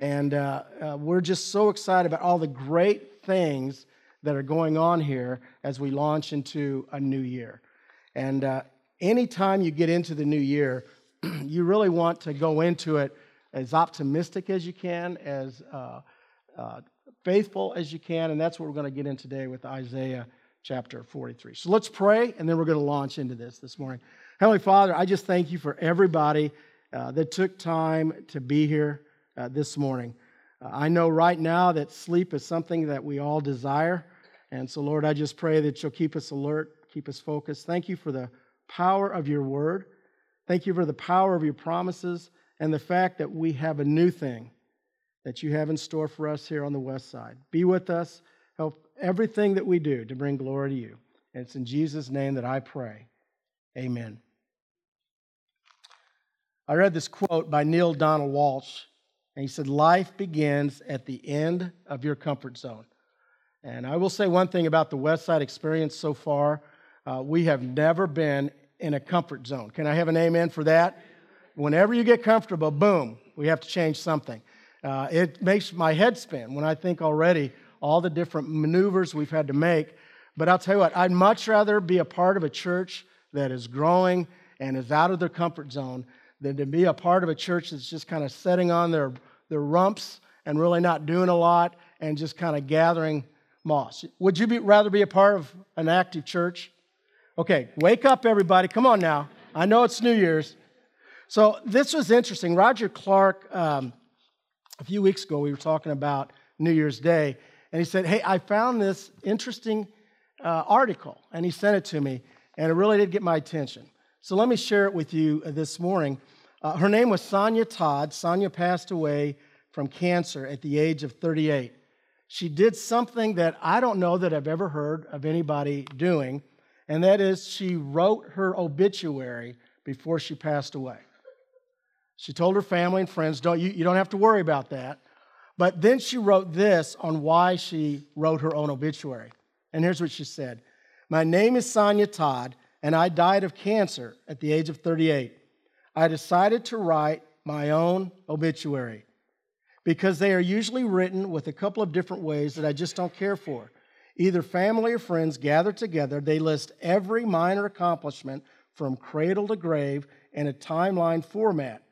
And uh, uh, we're just so excited about all the great things that are going on here as we launch into a new year. And uh, anytime you get into the new year, you really want to go into it as optimistic as you can, as uh, uh, faithful as you can. And that's what we're going to get in today with Isaiah chapter 43. So let's pray, and then we're going to launch into this this morning. Heavenly Father, I just thank you for everybody uh, that took time to be here uh, this morning. Uh, I know right now that sleep is something that we all desire. And so, Lord, I just pray that you'll keep us alert, keep us focused. Thank you for the power of your word. Thank you for the power of your promises and the fact that we have a new thing that you have in store for us here on the west side. Be with us. Help everything that we do to bring glory to you. And it's in Jesus' name that I pray. Amen. I read this quote by Neale Donald Walsch, and he said, Life begins at the end of your comfort zone. And I will say one thing about the West Side experience so far uh, we have never been in a comfort zone. Can I have an amen for that? Whenever you get comfortable, boom, we have to change something. Uh, it makes my head spin when I think already all the different maneuvers we've had to make. But I'll tell you what, I'd much rather be a part of a church that is growing and is out of their comfort zone than to be a part of a church that's just kind of setting on their, their rumps and really not doing a lot and just kind of gathering moss. Would you be, rather be a part of an active church? Okay, wake up, everybody. Come on now. I know it's New Year's. So this was interesting. Roger Clark, um, a few weeks ago, we were talking about New Year's Day, and he said, Hey, I found this interesting uh, article, and he sent it to me, and it really did get my attention. So let me share it with you uh, this morning. Uh, her name was Sonia Todd. Sonia passed away from cancer at the age of 38. She did something that I don't know that I've ever heard of anybody doing, and that is she wrote her obituary before she passed away. She told her family and friends, don't, you, you don't have to worry about that. But then she wrote this on why she wrote her own obituary. And here's what she said My name is Sonia Todd, and I died of cancer at the age of 38. I decided to write my own obituary because they are usually written with a couple of different ways that I just don't care for. Either family or friends gather together, they list every minor accomplishment from cradle to grave in a timeline format.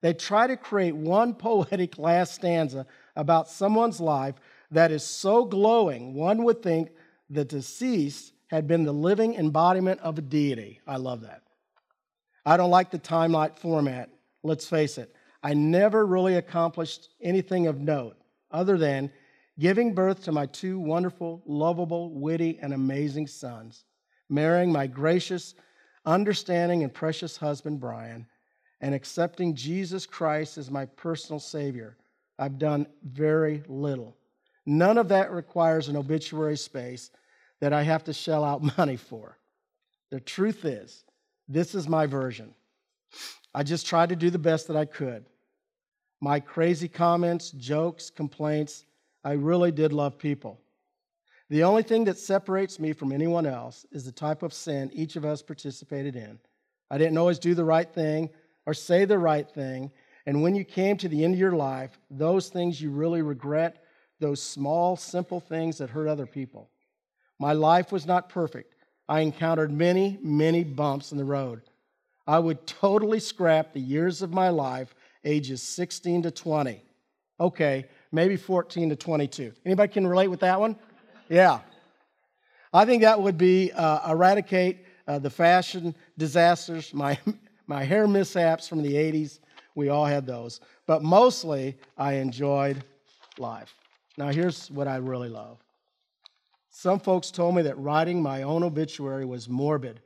They try to create one poetic last stanza about someone's life that is so glowing, one would think the deceased had been the living embodiment of a deity. I love that. I don't like the timeline format. Let's face it, I never really accomplished anything of note other than giving birth to my two wonderful, lovable, witty, and amazing sons, marrying my gracious, understanding, and precious husband, Brian, and accepting Jesus Christ as my personal Savior I've done very little. None of that requires an obituary space that I have to shell out money for. The truth is, this is my version. I just tried to do the best that I could. My crazy comments, jokes, complaints, I really did love people. The only thing that separates me from anyone else is the type of sin each of us participated in. I didn't always do the right thing or say the right thing, and when you came to the end of your life, those things you really regret, those small, simple things that hurt other people. My life was not perfect. I encountered many, many bumps in the road. I would totally scrap the years of my life, ages 16 to 20. Okay, maybe 14 to 22. Anybody can relate with that one? Yeah. I think that would be uh, eradicate uh, the fashion disasters, my, my hair mishaps from the 80s, we all had those. But mostly, I enjoyed life. Now, here's what I really love. Some folks told me that writing my own obituary was morbid,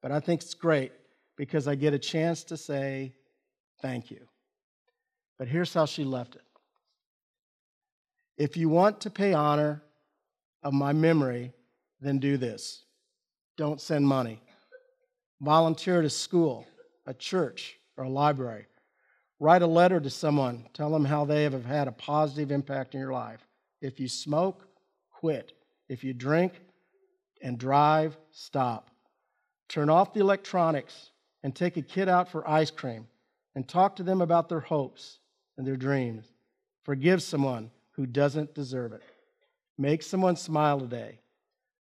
but I think it's great because I get a chance to say thank you. But here's how she left it If you want to pay honor of my memory, then do this don't send money, volunteer at a school, a church, or a library. Write a letter to someone. Tell them how they have had a positive impact in your life. If you smoke, quit. If you drink and drive, stop. Turn off the electronics and take a kid out for ice cream and talk to them about their hopes and their dreams. Forgive someone who doesn't deserve it. Make someone smile today.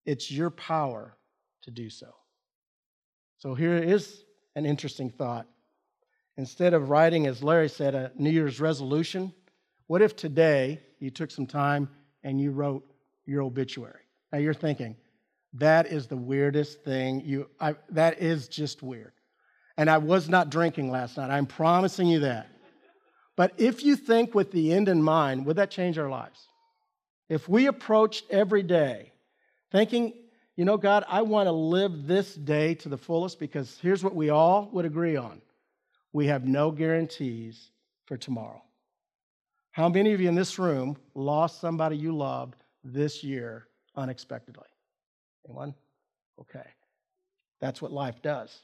It's your power to do so. So here is an interesting thought. Instead of writing, as Larry said, a New Year's resolution, what if today you took some time and you wrote your obituary? Now you're thinking, that is the weirdest thing you I, that is just weird. And I was not drinking last night. I'm promising you that. But if you think with the end in mind, would that change our lives? If we approached every day thinking, you know, God, I want to live this day to the fullest because here's what we all would agree on we have no guarantees for tomorrow. How many of you in this room lost somebody you loved this year unexpectedly? Anyone? Okay. That's what life does.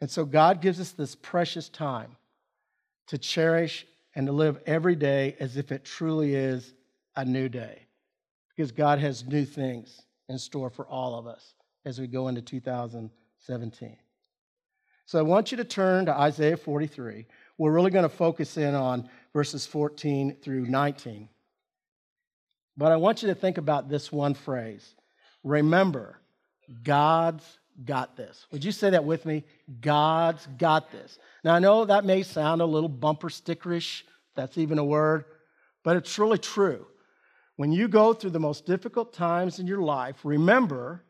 And so God gives us this precious time to cherish and to live every day as if it truly is a new day. Because God has new things in store for all of us as we go into 2017. So I want you to turn to Isaiah 43. We're really going to focus in on verses 14 through 19. But I want you to think about this one phrase Remember, God's got this. Would you say that with me? God's got this. Now, I know that may sound a little bumper stickerish, that's even a word, but it's really true. When you go through the most difficult times in your life, remember,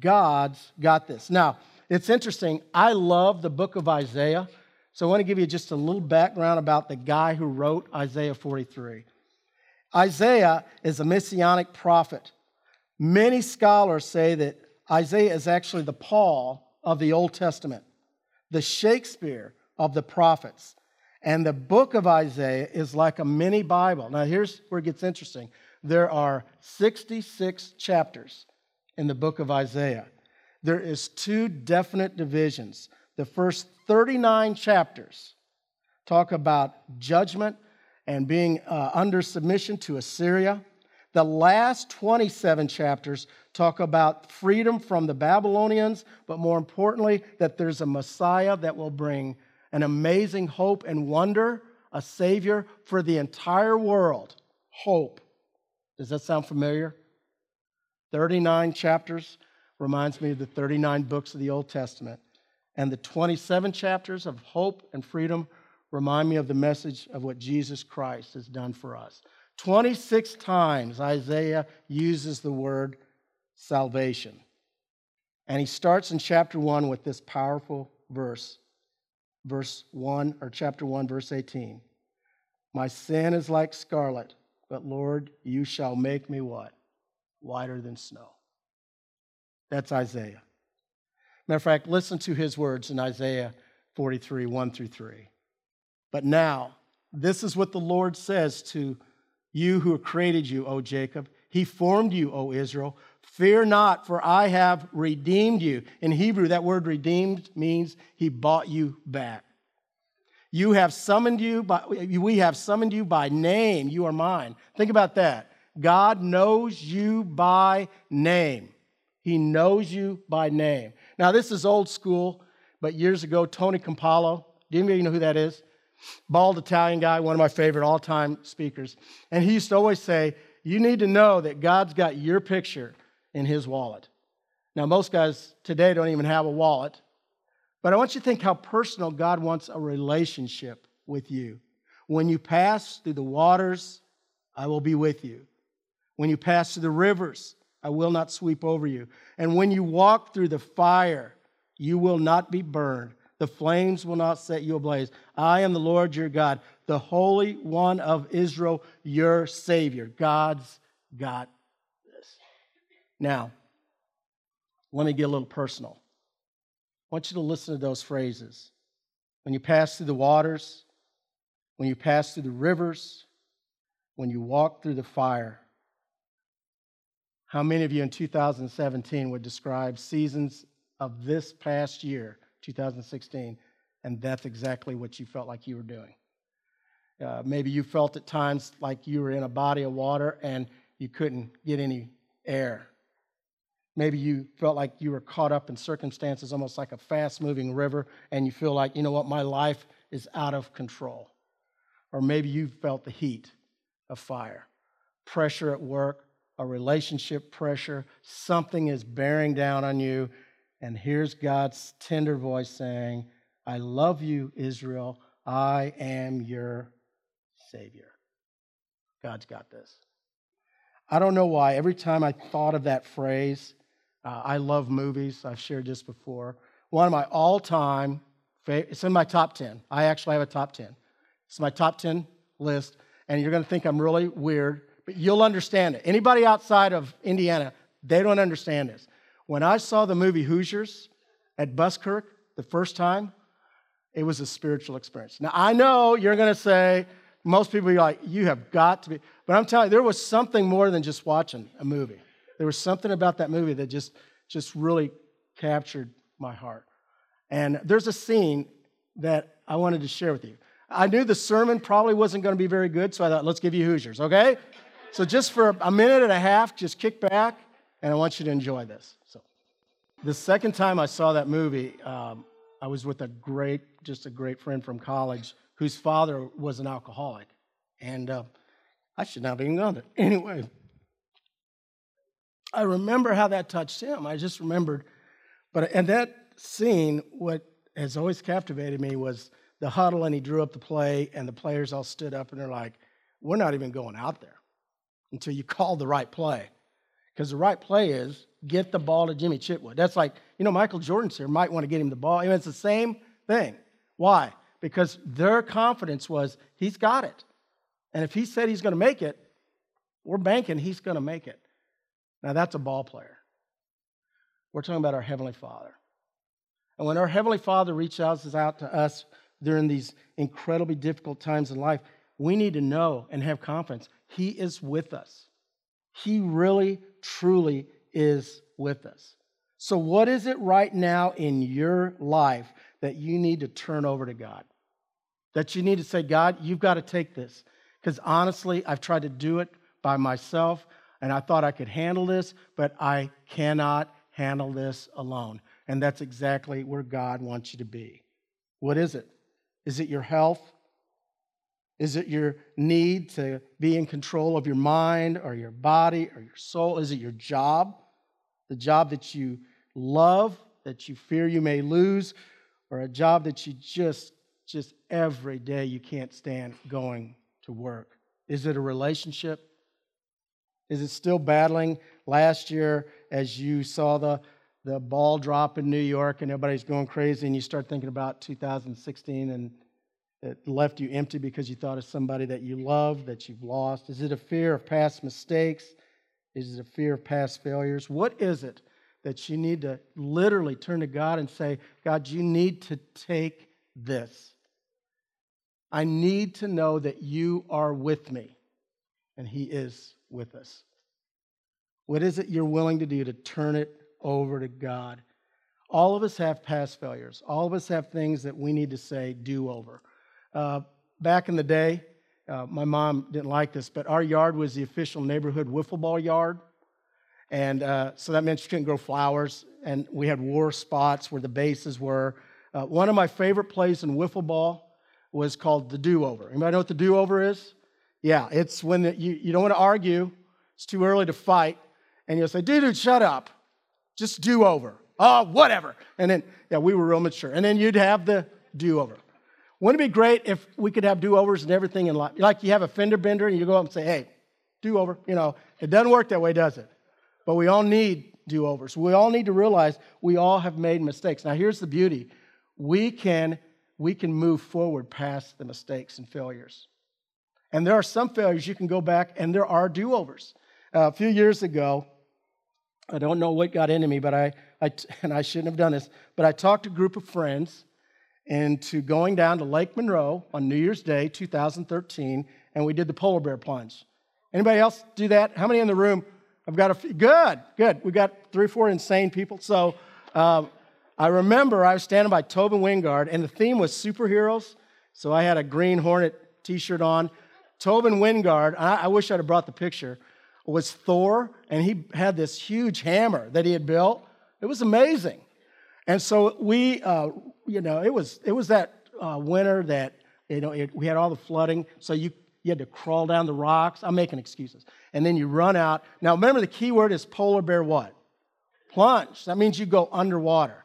God's got this. Now, it's interesting. I love the book of Isaiah. So I want to give you just a little background about the guy who wrote Isaiah 43. Isaiah is a messianic prophet. Many scholars say that Isaiah is actually the Paul of the Old Testament, the Shakespeare of the prophets. And the book of Isaiah is like a mini Bible. Now, here's where it gets interesting there are 66 chapters in the book of Isaiah. There is two definite divisions. The first 39 chapters talk about judgment and being uh, under submission to Assyria. The last 27 chapters talk about freedom from the Babylonians, but more importantly, that there's a Messiah that will bring an amazing hope and wonder, a Savior for the entire world. Hope. Does that sound familiar? 39 chapters reminds me of the 39 books of the Old Testament. And the 27 chapters of hope and freedom remind me of the message of what Jesus Christ has done for us. 26 times Isaiah uses the word salvation. And he starts in chapter 1 with this powerful verse, verse 1, or chapter 1, verse 18. My sin is like scarlet, but Lord, you shall make me what? Whiter than snow. That's Isaiah. Matter of fact, listen to his words in Isaiah 43, 1 through 3. But now, this is what the Lord says to you who created you, O Jacob. He formed you, O Israel. Fear not, for I have redeemed you. In Hebrew, that word redeemed means he bought you back. You have summoned you by, we have summoned you by name. You are mine. Think about that. God knows you by name. He knows you by name. Now, this is old school, but years ago, Tony Campolo, do you know who that is? Bald Italian guy, one of my favorite all time speakers. And he used to always say, You need to know that God's got your picture in his wallet. Now, most guys today don't even have a wallet, but I want you to think how personal God wants a relationship with you. When you pass through the waters, I will be with you. When you pass through the rivers, I will not sweep over you. And when you walk through the fire, you will not be burned the flames will not set you ablaze. I am the Lord your God, the Holy One of Israel, your Savior. God's got this. Now, let me get a little personal. I want you to listen to those phrases. When you pass through the waters, when you pass through the rivers, when you walk through the fire. How many of you in 2017 would describe seasons of this past year 2016, and that's exactly what you felt like you were doing. Uh, maybe you felt at times like you were in a body of water and you couldn't get any air. Maybe you felt like you were caught up in circumstances almost like a fast moving river, and you feel like, you know what, my life is out of control. or maybe you felt the heat of fire. Pressure at work, a relationship pressure, something is bearing down on you. And here's God's tender voice saying, I love you, Israel. I am your Savior. God's got this. I don't know why. Every time I thought of that phrase, uh, I love movies. I've shared this before. One of my all time, it's in my top 10. I actually have a top 10. It's my top 10 list, and you're going to think I'm really weird, but you'll understand it. Anybody outside of Indiana, they don't understand this. When I saw the movie Hoosiers at Buskirk the first time, it was a spiritual experience. Now, I know you're going to say, most people are like, you have got to be. But I'm telling you, there was something more than just watching a movie. There was something about that movie that just, just really captured my heart. And there's a scene that I wanted to share with you. I knew the sermon probably wasn't going to be very good, so I thought, let's give you Hoosiers, okay? So just for a minute and a half, just kick back, and I want you to enjoy this. So, the second time I saw that movie, um, I was with a great, just a great friend from college whose father was an alcoholic. And uh, I should not have even gone there. Anyway, I remember how that touched him. I just remembered. But and that scene, what has always captivated me was the huddle, and he drew up the play, and the players all stood up and they're like, "We're not even going out there until you call the right play." Because the right play is get the ball to Jimmy Chitwood. That's like, you know, Michael Jordan's here, might want to get him the ball. I mean, it's the same thing. Why? Because their confidence was he's got it. And if he said he's going to make it, we're banking he's going to make it. Now, that's a ball player. We're talking about our Heavenly Father. And when our Heavenly Father reaches out to us during these incredibly difficult times in life, we need to know and have confidence He is with us. He really, truly is with us. So, what is it right now in your life that you need to turn over to God? That you need to say, God, you've got to take this. Because honestly, I've tried to do it by myself and I thought I could handle this, but I cannot handle this alone. And that's exactly where God wants you to be. What is it? Is it your health? Is it your need to be in control of your mind or your body or your soul? Is it your job? The job that you love, that you fear you may lose, or a job that you just, just every day you can't stand going to work? Is it a relationship? Is it still battling last year as you saw the, the ball drop in New York and everybody's going crazy and you start thinking about 2016 and it left you empty because you thought of somebody that you love that you've lost? Is it a fear of past mistakes? Is it a fear of past failures? What is it that you need to literally turn to God and say, God, you need to take this? I need to know that you are with me, and He is with us. What is it you're willing to do to turn it over to God? All of us have past failures. All of us have things that we need to say, do over. Uh, back in the day, uh, my mom didn't like this, but our yard was the official neighborhood wiffle ball yard. And uh, so that meant you couldn't grow flowers. And we had war spots where the bases were. Uh, one of my favorite plays in wiffle ball was called the do over. Anybody know what the do over is? Yeah, it's when the, you, you don't want to argue, it's too early to fight, and you'll say, dude, dude, shut up. Just do over. Oh, whatever. And then, yeah, we were real mature. And then you'd have the do over. Wouldn't it be great if we could have do overs and everything in life? Like you have a fender bender and you go up and say, hey, do over. You know, it doesn't work that way, does it? But we all need do overs. We all need to realize we all have made mistakes. Now, here's the beauty we can, we can move forward past the mistakes and failures. And there are some failures you can go back, and there are do overs. Uh, a few years ago, I don't know what got into me, but I, I, and I shouldn't have done this, but I talked to a group of friends into going down to Lake Monroe on New Year's Day 2013, and we did the polar bear plunge. Anybody else do that? How many in the room I've got a few. Good, good. We got three or four insane people. So um, I remember I was standing by Tobin Wingard, and the theme was superheroes. So I had a Green Hornet t shirt on. Tobin Wingard, I, I wish I'd have brought the picture, was Thor, and he had this huge hammer that he had built. It was amazing. And so we, uh, you know, it was, it was that uh, winter that You know, it, we had all the flooding, so you, you had to crawl down the rocks. I'm making excuses. And then you run out. Now, remember the key word is polar bear what? Plunge. That means you go underwater.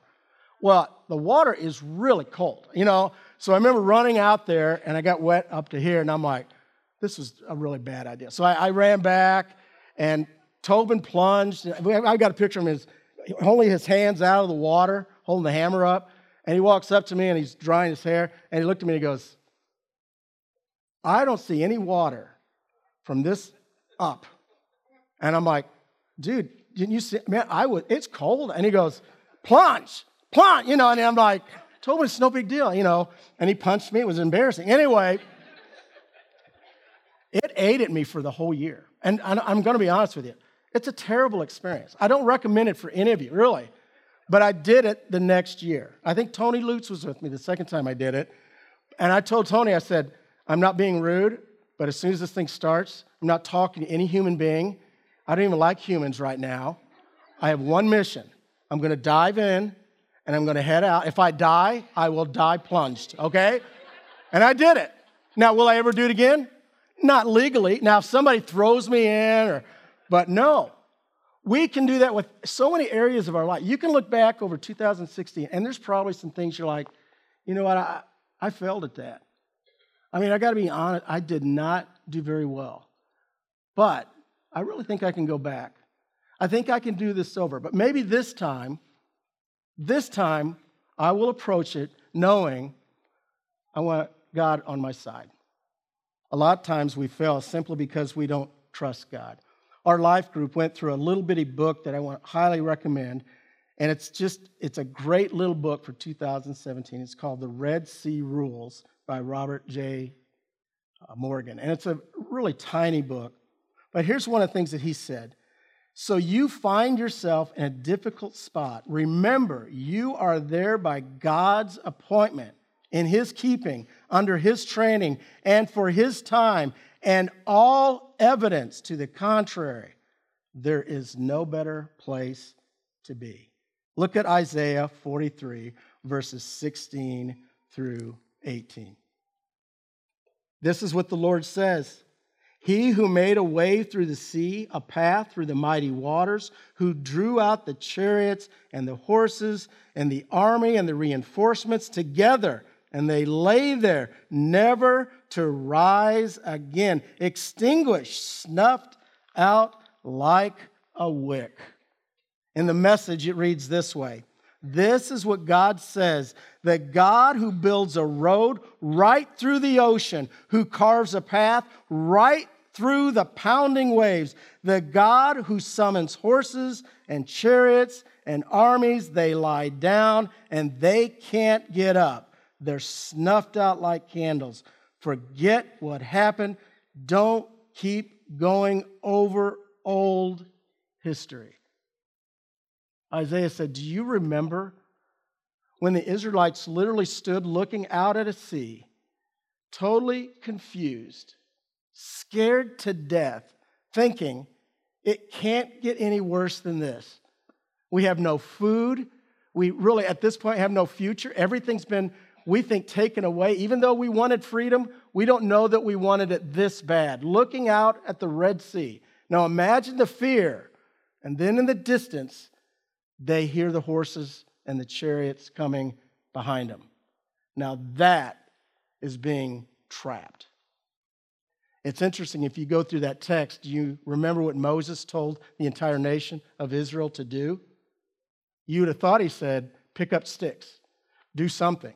Well, the water is really cold, you know. So I remember running out there and I got wet up to here, and I'm like, this was a really bad idea. So I, I ran back, and Tobin plunged. I got a picture of him, his, holding his hands out of the water, holding the hammer up. And he walks up to me and he's drying his hair. And he looked at me and he goes, I don't see any water from this up. And I'm like, dude, didn't you see? Man, I was, it's cold. And he goes, plunge, plunge, you know. And I'm like, Tobin, it's no big deal, you know. And he punched me. It was embarrassing. Anyway, it ate at me for the whole year. And I'm going to be honest with you, it's a terrible experience. I don't recommend it for any of you, really. But I did it the next year. I think Tony Lutz was with me the second time I did it. And I told Tony, I said, I'm not being rude, but as soon as this thing starts, I'm not talking to any human being. I don't even like humans right now. I have one mission. I'm going to dive in and I'm going to head out. If I die, I will die plunged, okay? And I did it. Now, will I ever do it again? Not legally. Now, if somebody throws me in, or, but no. We can do that with so many areas of our life. You can look back over 2016, and there's probably some things you're like, you know what, I, I failed at that. I mean, I got to be honest, I did not do very well. But I really think I can go back. I think I can do this over. But maybe this time, this time, I will approach it knowing I want God on my side. A lot of times we fail simply because we don't trust God. Our life group went through a little bitty book that I want highly recommend, and it's just it's a great little book for 2017. It's called The Red Sea Rules by Robert J. Morgan, and it's a really tiny book. But here's one of the things that he said. So you find yourself in a difficult spot. Remember, you are there by God's appointment in his keeping, under his training, and for his time, and all evidence to the contrary, there is no better place to be. Look at Isaiah 43, verses 16 through 18. This is what the Lord says. He who made a way through the sea, a path through the mighty waters, who drew out the chariots and the horses and the army and the reinforcements together and they lay there, never to rise again, extinguished, snuffed out like a wick. In the message, it reads this way. This is what God says the God who builds a road right through the ocean, who carves a path right through the pounding waves, the God who summons horses and chariots and armies, they lie down and they can't get up they're snuffed out like candles. Forget what happened. Don't keep going over old history. Isaiah said, Do you remember when the Israelites literally stood looking out at a sea, totally confused, scared to death, thinking, it can't get any worse than this? We have no food. We really, at this point, have no future. Everything's been we think taken away. Even though we wanted freedom, we don't know that we wanted it this bad. Looking out at the Red Sea. Now imagine the fear. And then in the distance, they hear the horses and the chariots coming behind them. Now that is being trapped. It's interesting if you go through that text, do you remember what Moses told the entire nation of Israel to do? You would have thought he said, pick up sticks, do something.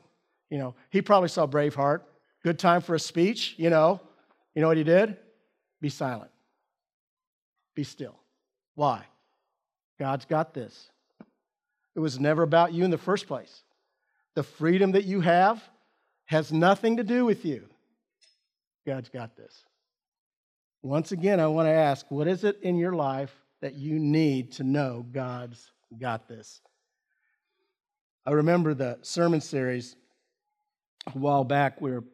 You know, he probably saw Braveheart. Good time for a speech, you know. You know what he did? Be silent. Be still. Why? God's got this. It was never about you in the first place. The freedom that you have has nothing to do with you. God's got this. Once again, I want to ask what is it in your life that you need to know God's got this? I remember the sermon series a while back, we were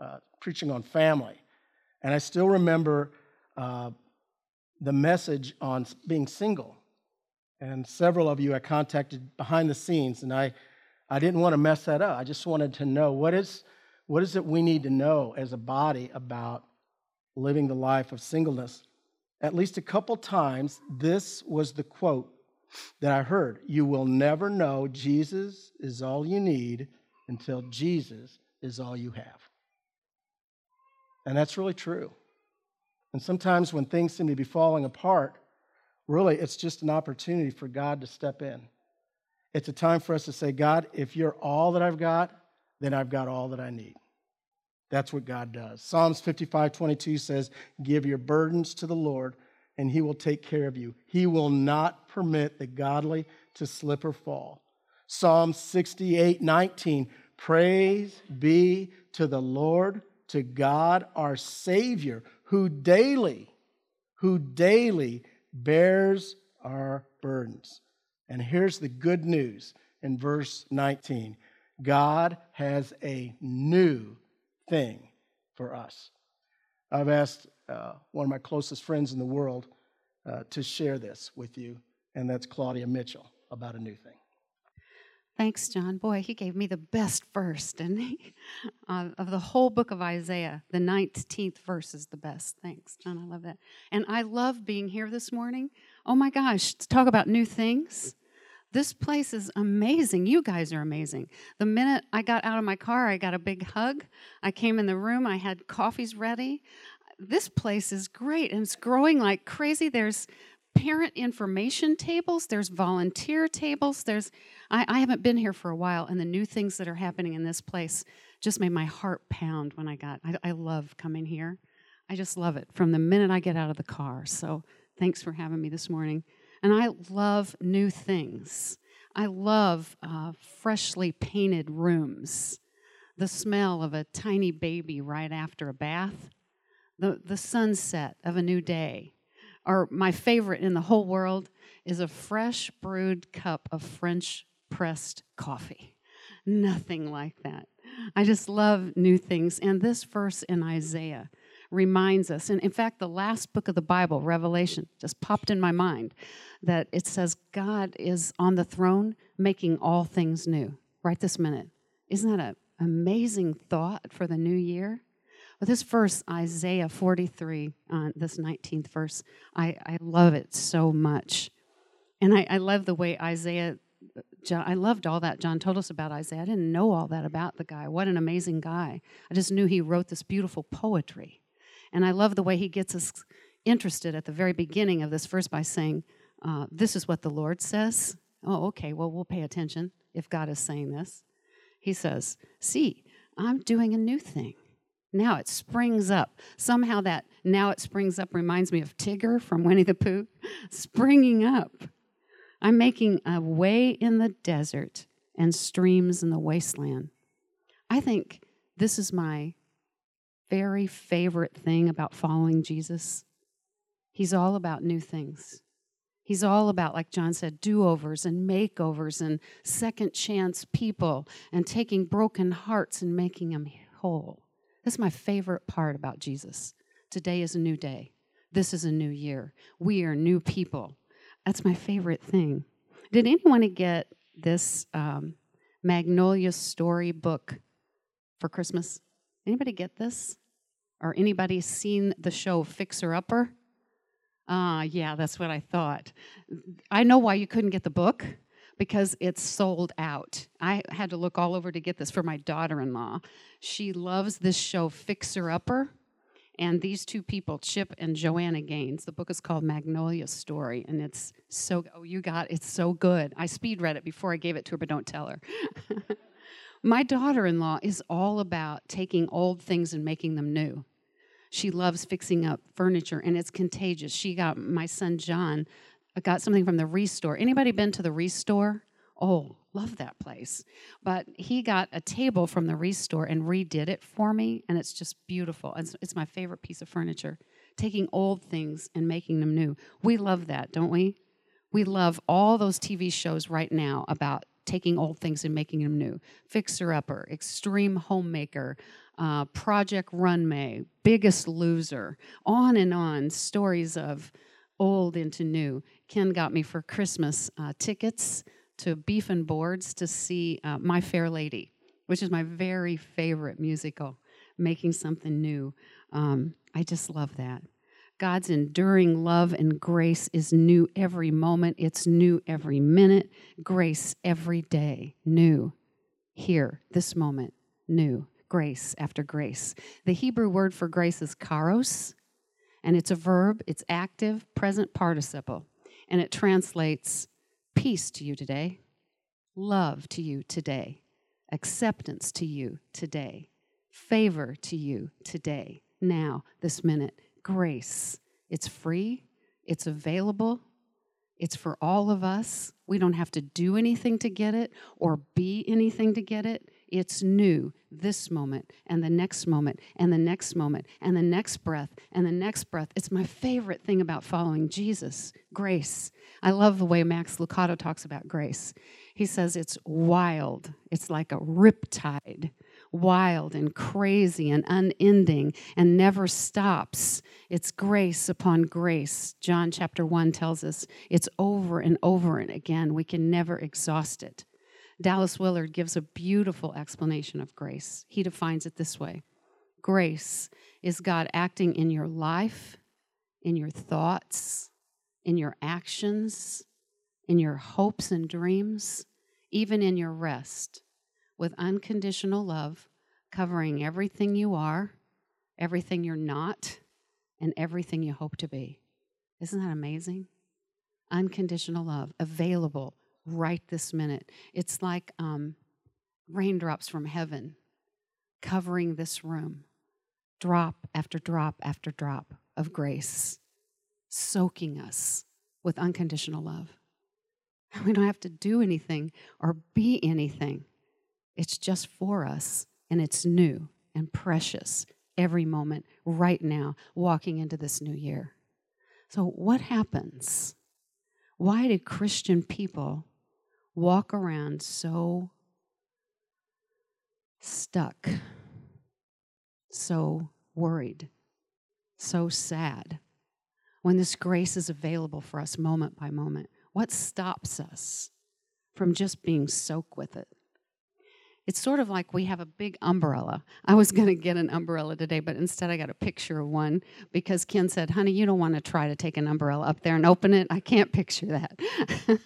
uh, preaching on family. And I still remember uh, the message on being single. And several of you I contacted behind the scenes, and I, I didn't want to mess that up. I just wanted to know what is, What is it we need to know as a body about living the life of singleness? At least a couple times, this was the quote that I heard You will never know Jesus is all you need until Jesus is all you have. And that's really true. And sometimes when things seem to be falling apart, really it's just an opportunity for God to step in. It's a time for us to say, God, if you're all that I've got, then I've got all that I need. That's what God does. Psalms 55 22 says, Give your burdens to the Lord, and he will take care of you. He will not permit the godly to slip or fall. Psalm 68 19, Praise be to the Lord, to God our Savior, who daily, who daily bears our burdens. And here's the good news in verse 19 God has a new thing for us. I've asked uh, one of my closest friends in the world uh, to share this with you, and that's Claudia Mitchell about a new thing. Thanks, John. Boy, he gave me the best verse, didn't he? Uh, of the whole book of Isaiah, the 19th verse is the best. Thanks, John. I love that. And I love being here this morning. Oh my gosh, to talk about new things. This place is amazing. You guys are amazing. The minute I got out of my car, I got a big hug. I came in the room, I had coffees ready. This place is great and it's growing like crazy. There's parent information tables, there's volunteer tables, there's I, I, haven't been here for a while, and the new things that are happening in this place just made my heart pound when I got. I, I love coming here. I just love it from the minute I get out of the car. So thanks for having me this morning. And I love new things. I love uh, freshly painted rooms, the smell of a tiny baby right after a bath, the, the sunset of a new day. Or my favorite in the whole world is a fresh brewed cup of French pressed coffee. Nothing like that. I just love new things. And this verse in Isaiah reminds us, and in fact, the last book of the Bible, Revelation, just popped in my mind that it says God is on the throne making all things new right this minute. Isn't that an amazing thought for the new year? But this verse, Isaiah 43, uh, this 19th verse, I, I love it so much. And I, I love the way Isaiah John, I loved all that John told us about Isaiah. I didn't know all that about the guy. What an amazing guy. I just knew he wrote this beautiful poetry. And I love the way he gets us interested at the very beginning of this verse by saying, uh, This is what the Lord says. Oh, okay, well, we'll pay attention if God is saying this. He says, See, I'm doing a new thing. Now it springs up. Somehow that now it springs up reminds me of Tigger from Winnie the Pooh, springing up. I'm making a way in the desert and streams in the wasteland. I think this is my very favorite thing about following Jesus. He's all about new things. He's all about, like John said, do overs and makeovers and second chance people and taking broken hearts and making them whole. That's my favorite part about Jesus. Today is a new day. This is a new year. We are new people. That's my favorite thing. Did anyone get this um, Magnolia Story book for Christmas? Anybody get this? Or anybody seen the show Fixer Upper? Ah, uh, yeah, that's what I thought. I know why you couldn't get the book because it's sold out. I had to look all over to get this for my daughter in law. She loves this show Fixer Upper and these two people, Chip and Joanna Gaines. The book is called Magnolia Story, and it's so oh, you got it's so good. I speed read it before I gave it to her, but don't tell her. My daughter-in-law is all about taking old things and making them new. She loves fixing up furniture, and it's contagious. She got my son John got something from the Restore. Anybody been to the Restore? Oh, love that place. But he got a table from the Restore and redid it for me, and it's just beautiful. It's, it's my favorite piece of furniture. Taking old things and making them new. We love that, don't we? We love all those TV shows right now about taking old things and making them new. Fixer Upper, Extreme Homemaker, uh, Project Runway, Biggest Loser, on and on. Stories of old into new. Ken got me for Christmas uh, tickets to Beef and Boards to see uh, My Fair Lady. which is my very favorite musical, Making Something New. Um, I just love that. God's enduring love and grace is new every moment. It's new every minute. Grace every day, new. Here, this moment, new. Grace after grace. The Hebrew word for grace is charis, and it's a verb, it's active, present participle, and it translates peace to you today, love to you today, acceptance to you today, favor to you today, now, this minute. Grace. It's free, it's available, it's for all of us. We don't have to do anything to get it or be anything to get it. It's new this moment and the next moment and the next moment and the next breath and the next breath. It's my favorite thing about following Jesus grace. I love the way Max Lucado talks about grace. He says it's wild, it's like a riptide wild and crazy and unending and never stops. It's grace upon grace. John chapter 1 tells us it's over and over and again. We can never exhaust it. Dallas Willard gives a beautiful explanation of grace. He defines it this way Grace is God acting in your life, in your thoughts, in your actions, in your hopes and dreams, even in your rest with unconditional love, covering everything you are, everything you're not, and everything you hope to be. Isn't that amazing? Unconditional love, available right this minute. It's like um, raindrops from heaven covering this room, drop after drop after drop of grace, soaking us with unconditional love. We don't have to do anything or be anything. It's just for us, and it's new and precious every moment right now, walking into this new year. So, what happens? Why do Christian people walk around so stuck, so worried, so sad when this grace is available for us moment by moment? What stops us from just being soaked with it? It's sort of like we have a big umbrella. I was going to get an umbrella today, but instead I got a picture of one because Ken said, Honey, you don't want to try to take an umbrella up there and open it. I can't picture that.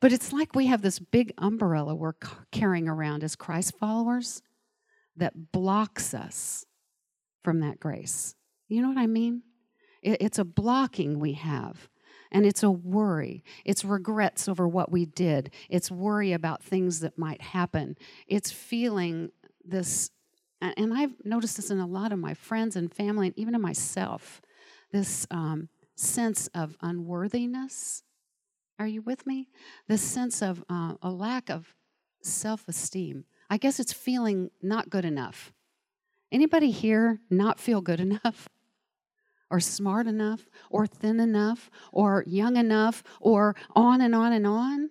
but it's like we have this big umbrella we're carrying around as Christ followers that blocks us from that grace. You know what I mean? It's a blocking we have. And it's a worry. It's regrets over what we did. It's worry about things that might happen. It's feeling this, and I've noticed this in a lot of my friends and family, and even in myself, this um, sense of unworthiness. Are you with me? This sense of uh, a lack of self esteem. I guess it's feeling not good enough. Anybody here not feel good enough? or smart enough or thin enough or young enough or on and on and on.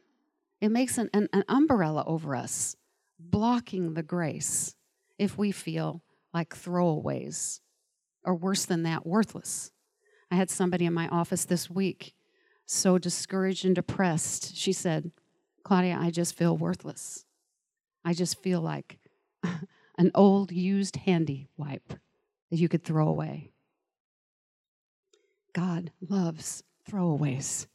It makes an, an, an umbrella over us, blocking the grace if we feel like throwaways or worse than that, worthless. I had somebody in my office this week so discouraged and depressed. She said, Claudia, I just feel worthless. I just feel like an old used handy wipe that you could throw away. God loves throwaways.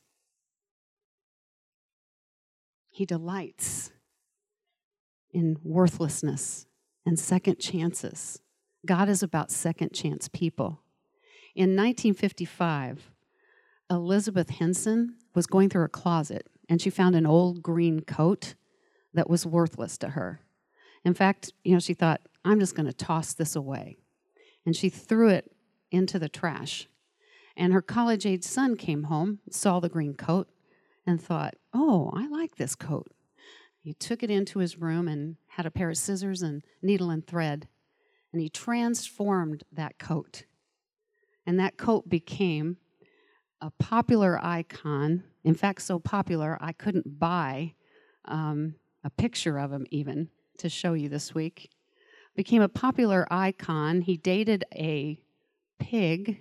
He delights in worthlessness and second chances. God is about second chance people. In 1955, Elizabeth Henson was going through her closet and she found an old green coat that was worthless to her. In fact, you know, she thought, I'm just going to toss this away. And she threw it into the trash. And her college age son came home, saw the green coat, and thought, oh, I like this coat. He took it into his room and had a pair of scissors and needle and thread, and he transformed that coat. And that coat became a popular icon. In fact, so popular, I couldn't buy um, a picture of him even to show you this week. Became a popular icon. He dated a pig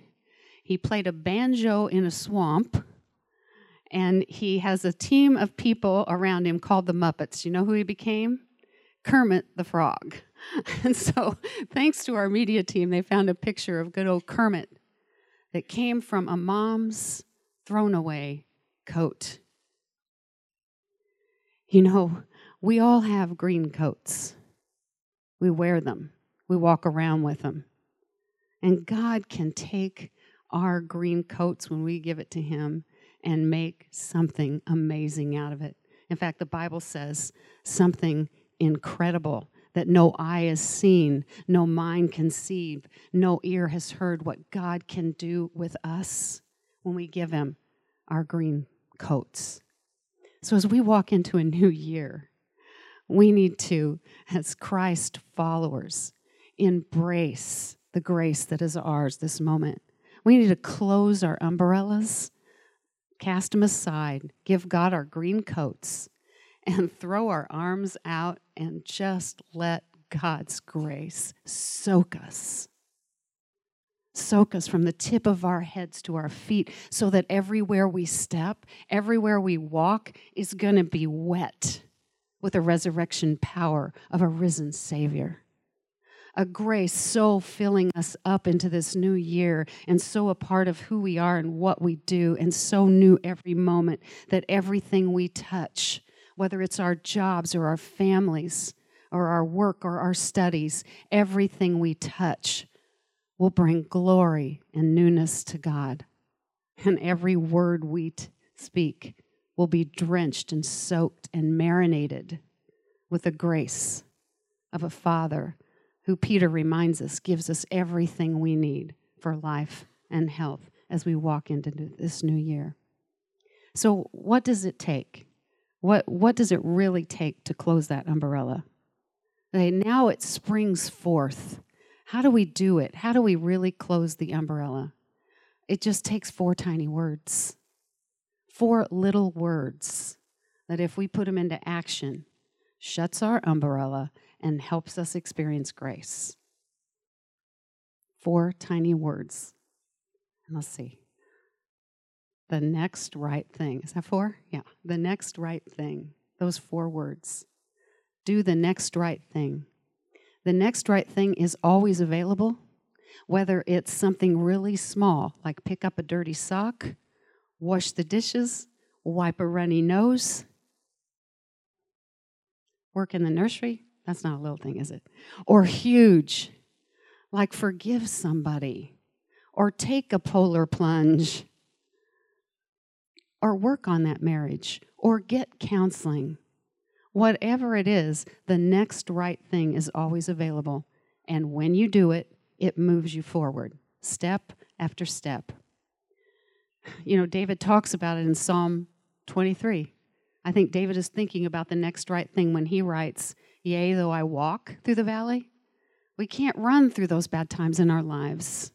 he played a banjo in a swamp, and he has a team of people around him called the Muppets. You know who he became? Kermit the Frog. And so, thanks to our media team, they found a picture of good old Kermit that came from a mom's thrown away coat. You know, we all have green coats. We wear them, we walk around with them. And God can take our green coats when we give it to Him and make something amazing out of it. In fact, the Bible says something incredible that no eye has seen, no mind conceive, no ear has heard what God can do with us when we give Him our green coats. So, as we walk into a new year, we need to, as Christ followers, embrace the grace that is ours this moment. We need to close our umbrellas, cast them aside, give God our green coats, and throw our arms out and just let God's grace soak us. Soak us from the tip of our heads to our feet so that everywhere we step, everywhere we walk is going to be wet with the resurrection power of a risen Savior. A grace so filling us up into this new year and so a part of who we are and what we do, and so new every moment that everything we touch, whether it's our jobs or our families or our work or our studies, everything we touch will bring glory and newness to God. And every word we t- speak will be drenched and soaked and marinated with the grace of a Father who, Peter reminds us, gives us everything we need for life and health as we walk into this new year. So, what does it take? What, what does it really take to close that umbrella? Okay, now it springs forth. How do we do it? How do we really close the umbrella? It just takes four tiny words, four little words that if we put them into action, shuts our umbrella and helps us experience grace. Four tiny words. And Let's see. The next right thing. Is that four? Yeah. The next right thing. Those four words. Do the next right thing. The next right thing is always available, whether it's something really small, like pick up a dirty sock, wash the dishes, wipe a runny nose, work in the nursery. That's not a little thing, is it? Or huge, like forgive somebody, or take a polar plunge, or work on that marriage, or get counseling. Whatever it is, the next right thing is always available. And when you do it, it moves you forward, step after step. You know, David talks about it in Psalm 23. I think David is thinking about the next right thing when he writes, Yea, though I walk through the valley. We can't run through those bad times in our lives.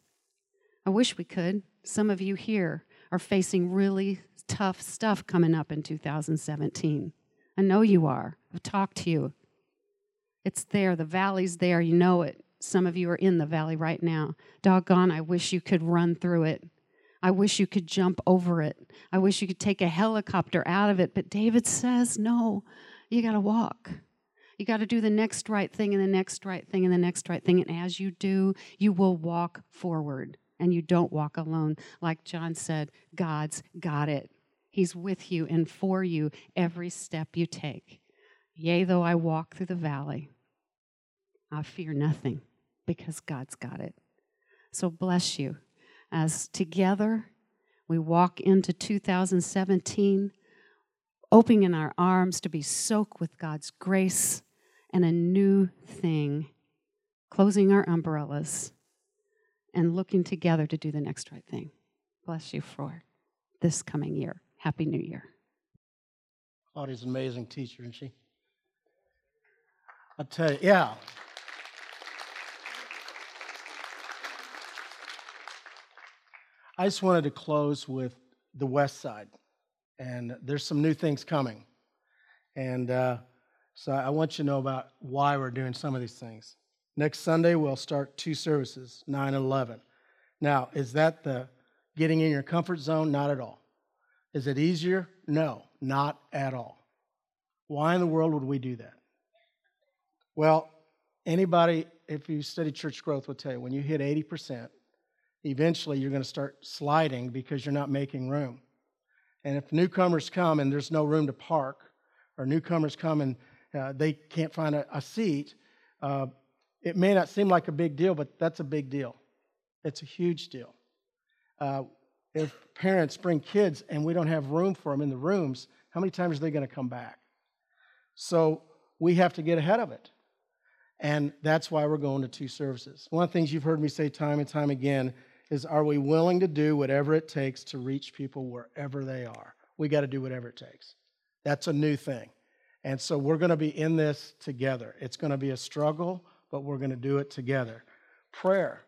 I wish we could. Some of you here are facing really tough stuff coming up in 2017. I know you are. I've talked to you. It's there. The valley's there. You know it. Some of you are in the valley right now. Doggone, I wish you could run through it. I wish you could jump over it. I wish you could take a helicopter out of it. But David says, no, you got to walk. You got to do the next right thing and the next right thing and the next right thing. And as you do, you will walk forward and you don't walk alone. Like John said, God's got it. He's with you and for you every step you take. Yea, though I walk through the valley, I fear nothing because God's got it. So bless you as together we walk into 2017, opening our arms to be soaked with God's grace and a new thing, closing our umbrellas and looking together to do the next right thing. Bless you for this coming year. Happy New Year. Claudia's an amazing teacher, isn't she? I'll tell you, yeah. I just wanted to close with the West Side, and there's some new things coming. And uh, so I want you to know about why we're doing some of these things. Next Sunday, we'll start two services, 9 and 11. Now, is that the getting in your comfort zone? Not at all. Is it easier? No, not at all. Why in the world would we do that? Well, anybody, if you study church growth, will tell you when you hit 80%, eventually you're going to start sliding because you're not making room. And if newcomers come and there's no room to park, or newcomers come and uh, they can't find a, a seat, uh, it may not seem like a big deal, but that's a big deal. It's a huge deal. Uh, if parents bring kids and we don't have room for them in the rooms, how many times are they going to come back? So we have to get ahead of it. And that's why we're going to two services. One of the things you've heard me say time and time again is are we willing to do whatever it takes to reach people wherever they are? We got to do whatever it takes. That's a new thing. And so we're going to be in this together. It's going to be a struggle, but we're going to do it together. Prayer.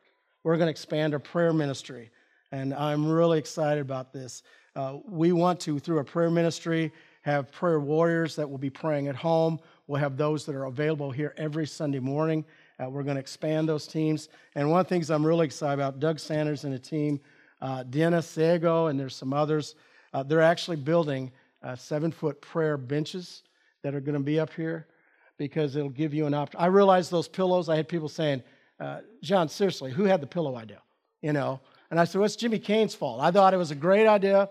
We're going to expand our prayer ministry. And I'm really excited about this. Uh, we want to, through a prayer ministry, have prayer warriors that will be praying at home. We'll have those that are available here every Sunday morning. Uh, we're going to expand those teams. And one of the things I'm really excited about, Doug Sanders and a team, uh, Dennis Sego, and there's some others, uh, they're actually building uh, seven foot prayer benches that are going to be up here because it'll give you an option. I realized those pillows, I had people saying, uh, John, seriously, who had the pillow idea? You know? And I said, well, it's Jimmy Kane's fault. I thought it was a great idea,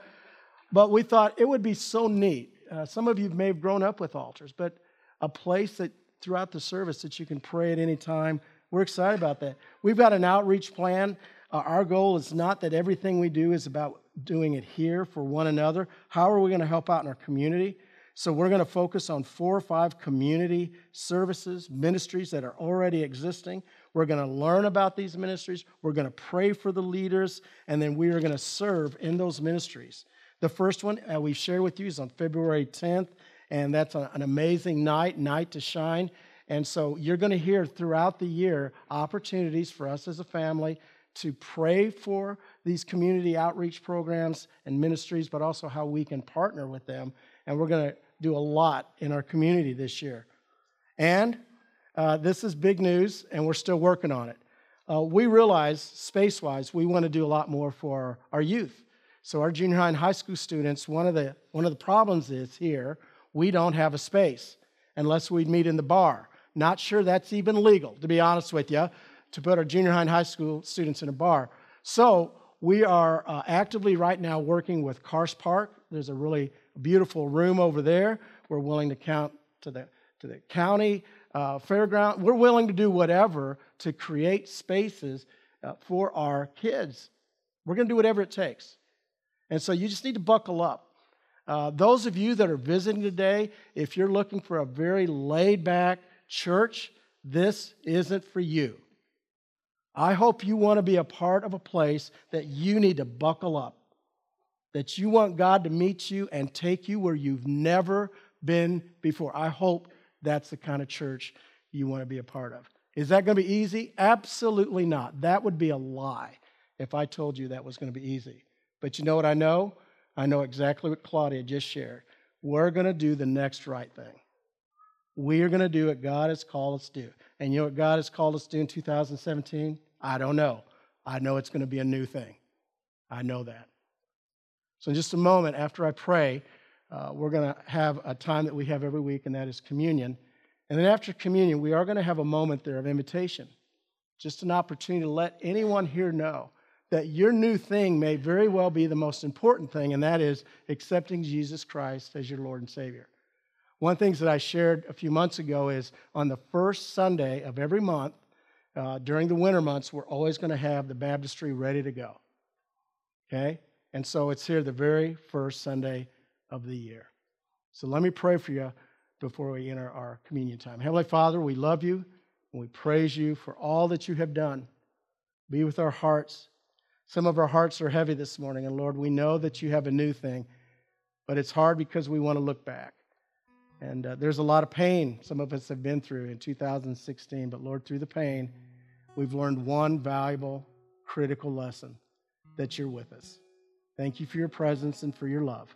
but we thought it would be so neat. Uh, some of you may have grown up with altars, but a place that throughout the service that you can pray at any time. We're excited about that. We've got an outreach plan. Uh, our goal is not that everything we do is about doing it here for one another. How are we going to help out in our community? So, we're going to focus on four or five community services, ministries that are already existing. We're going to learn about these ministries. We're going to pray for the leaders, and then we are going to serve in those ministries. The first one uh, we've shared with you is on February 10th and that's an amazing night, night to shine. And so you're going to hear throughout the year opportunities for us as a family to pray for these community outreach programs and ministries, but also how we can partner with them. And we're going to do a lot in our community this year. And uh, this is big news, and we're still working on it. Uh, we realize, space wise, we want to do a lot more for our youth. So, our junior high and high school students, one of the, one of the problems is here we don't have a space unless we meet in the bar. Not sure that's even legal, to be honest with you, to put our junior high and high school students in a bar. So we are uh, actively right now working with Karst Park. There's a really beautiful room over there. We're willing to count to the to the county uh, fairground. We're willing to do whatever to create spaces uh, for our kids. We're going to do whatever it takes. And so you just need to buckle up. Uh, those of you that are visiting today, if you're looking for a very laid back church, this isn't for you. I hope you want to be a part of a place that you need to buckle up, that you want God to meet you and take you where you've never been before. I hope that's the kind of church you want to be a part of. Is that going to be easy? Absolutely not. That would be a lie if I told you that was going to be easy. But you know what I know? I know exactly what Claudia just shared. We're going to do the next right thing. We are going to do what God has called us to do. And you know what God has called us to do in 2017? I don't know. I know it's going to be a new thing. I know that. So, in just a moment after I pray, uh, we're going to have a time that we have every week, and that is communion. And then after communion, we are going to have a moment there of invitation, just an opportunity to let anyone here know that your new thing may very well be the most important thing, and that is accepting Jesus Christ as your Lord and Savior. One of the things that I shared a few months ago is on the first Sunday of every month, uh, during the winter months, we're always going to have the baptistry ready to go. Okay? And so it's here the very first Sunday of the year. So let me pray for you before we enter our communion time. Heavenly Father, we love you and we praise you for all that you have done. Be with our hearts some of our hearts are heavy this morning, and Lord, we know that you have a new thing, but it's hard because we want to look back. And uh, there's a lot of pain some of us have been through in 2016, but Lord, through the pain, we've learned one valuable, critical lesson that you're with us. Thank you for your presence and for your love.